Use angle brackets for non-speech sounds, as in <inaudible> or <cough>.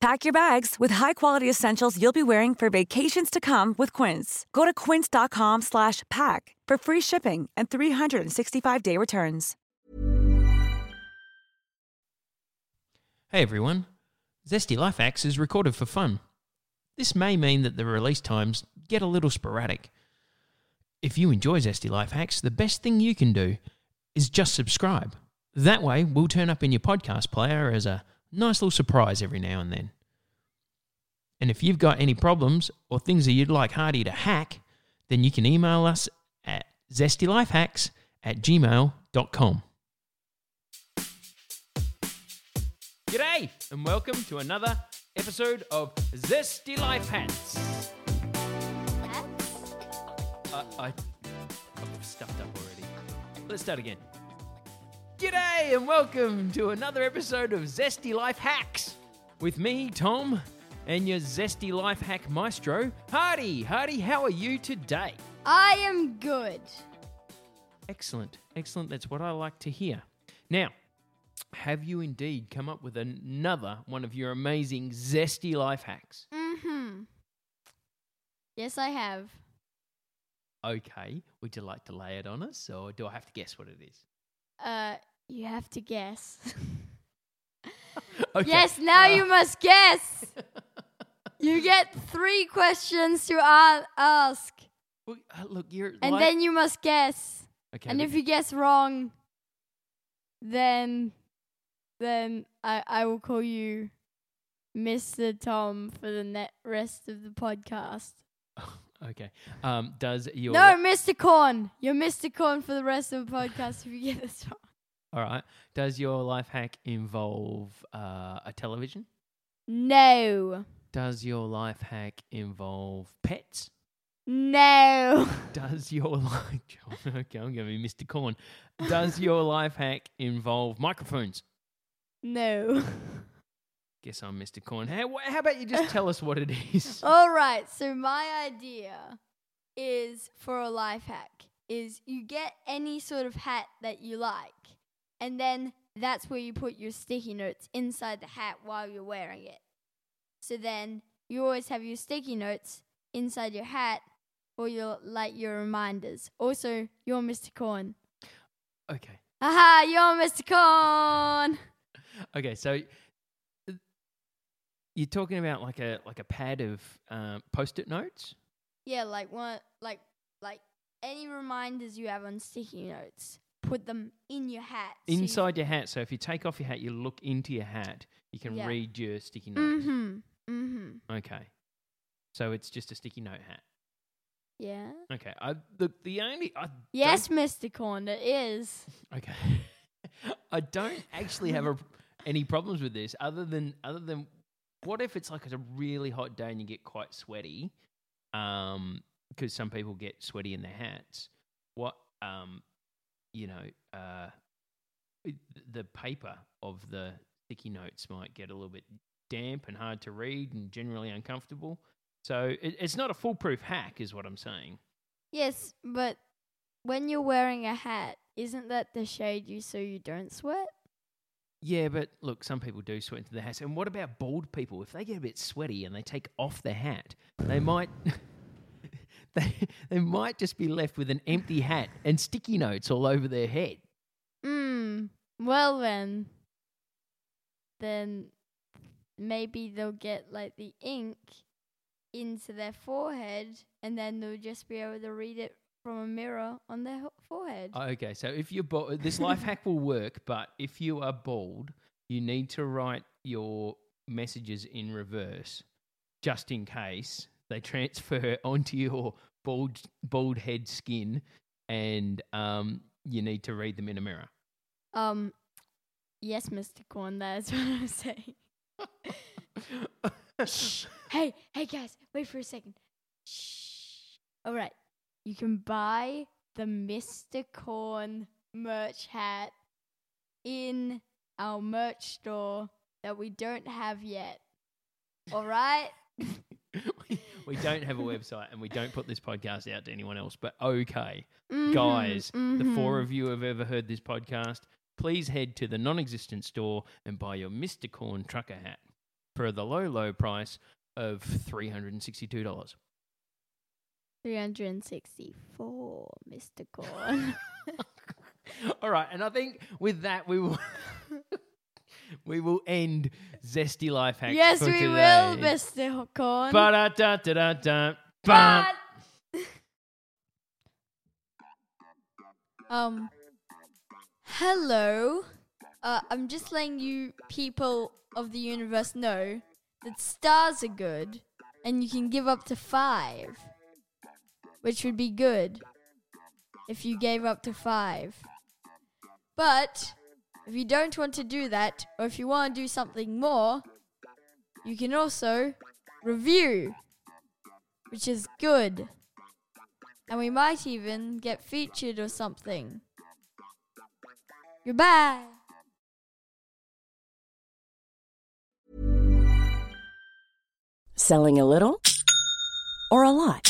Pack your bags with high-quality essentials you'll be wearing for vacations to come with Quince. Go to quince.com slash pack for free shipping and 365-day returns. Hey everyone, Zesty Life Hacks is recorded for fun. This may mean that the release times get a little sporadic. If you enjoy Zesty Life Hacks, the best thing you can do is just subscribe. That way, we'll turn up in your podcast player as a nice little surprise every now and then. And if you've got any problems or things that you'd like Hardy to hack, then you can email us at zestylifehacks at gmail.com. G'day, and welcome to another episode of Zesty Life Hacks. I, uh, I, I've stuffed up already. Let's start again. G'day, and welcome to another episode of Zesty Life Hacks with me, Tom, and your Zesty Life Hack maestro, Hardy. Hardy, how are you today? I am good. Excellent, excellent. That's what I like to hear. Now, have you indeed come up with another one of your amazing Zesty Life Hacks? Mm-hmm. Yes, I have. Okay, would you like to lay it on us, or do I have to guess what it is? Uh, you have to guess. <laughs> Okay. Yes, now uh, you must guess. <laughs> you get three questions to a- ask, well, uh, look, you're and then you must guess. okay, and if you guess wrong, then then I I will call you Mr. Tom for the net rest of the podcast. <laughs> okay, um, does your No, Mr. Corn. You're Mr. Corn for the rest of the podcast if you get this wrong. All right. Does your life hack involve uh, a television? No. Does your life hack involve pets? No. <laughs> Does your life <laughs> okay, I'm to be Mr. Corn. Does your life hack involve microphones? No. Guess I'm Mr. Corn. How, how about you just tell us what it is? <laughs> All right. So my idea is for a life hack is you get any sort of hat that you like and then that's where you put your sticky notes inside the hat while you're wearing it. So then you always have your sticky notes inside your hat for your like your reminders. Also, you're Mr. Corn. Okay. Haha, you're Mr. Corn. <laughs> Okay. So uh, you're talking about like a like a pad of um, post-it notes. Yeah, like one, like like any reminders you have on sticky notes, put them in your hat. so you- inside your hat. So if you take off your hat, you look into your hat. You can Yeah. read your sticky notes. Mhm. Mhm. Okay. So it's just a sticky note hat. Yeah. Okay. I the the only I Yes, Mr. Corn, it is. <laughs> Okay. <laughs> I don't actually have a, any problems with this other than other than what if it's like a really hot day and you get quite sweaty, um, because some people get sweaty in their hats. What um, you know, uh, the paper of the sticky notes might get a little bit damp and hard to read and generally uncomfortable. So it, it's not a foolproof hack, is what I'm saying. Yes, but when you're wearing a hat, isn't that the shade you so you don't sweat? Yeah, but look, some people do sweat into the hats. And what about bald people? If they get a bit sweaty and they take off their hat, they might <laughs> <laughs> they they might just be left with an empty hat and sticky notes all over their head. Hmm. Well then, then maybe they'll get like the ink into their forehead, and then they'll just be able to read it from a mirror on their ho- forehead. Okay, so if you're bald, this life hack will work, but if you are bald, you need to write your messages in reverse, just in case they transfer onto your bald bald head skin, and um, you need to read them in a mirror. Um, yes, Mr. Corn, that's what I'm saying. Shh. <laughs> Hey, hey guys, wait for a second. Shh. All right, you can buy the Mr. Corn merch hat in our merch store that we don't have yet. All right? <laughs> <laughs> we, don't have a website, and we don't put this podcast out to anyone else. But okay, Mhm, guys, the mhm. four of you have ever heard this podcast, please head to the non existent store and buy your Mr. Corn trucker hat for the low, low price of $362. 364, Mr. Corn. <laughs> All right, and I think with that, we will. <laughs> We will end Zesty Life Hacks. yes, for we today. will, Mr. Corn. Ba-da-da-da-da-da. Um hello. Uh, I'm just letting you people of the universe know that stars are good and you can give up to 5 which would be good if you gave up to 5. But if you don't want to do that or if you want to do something more, you can also review which is good. And we might even get featured or something. Goodbye. Selling a little or a lot?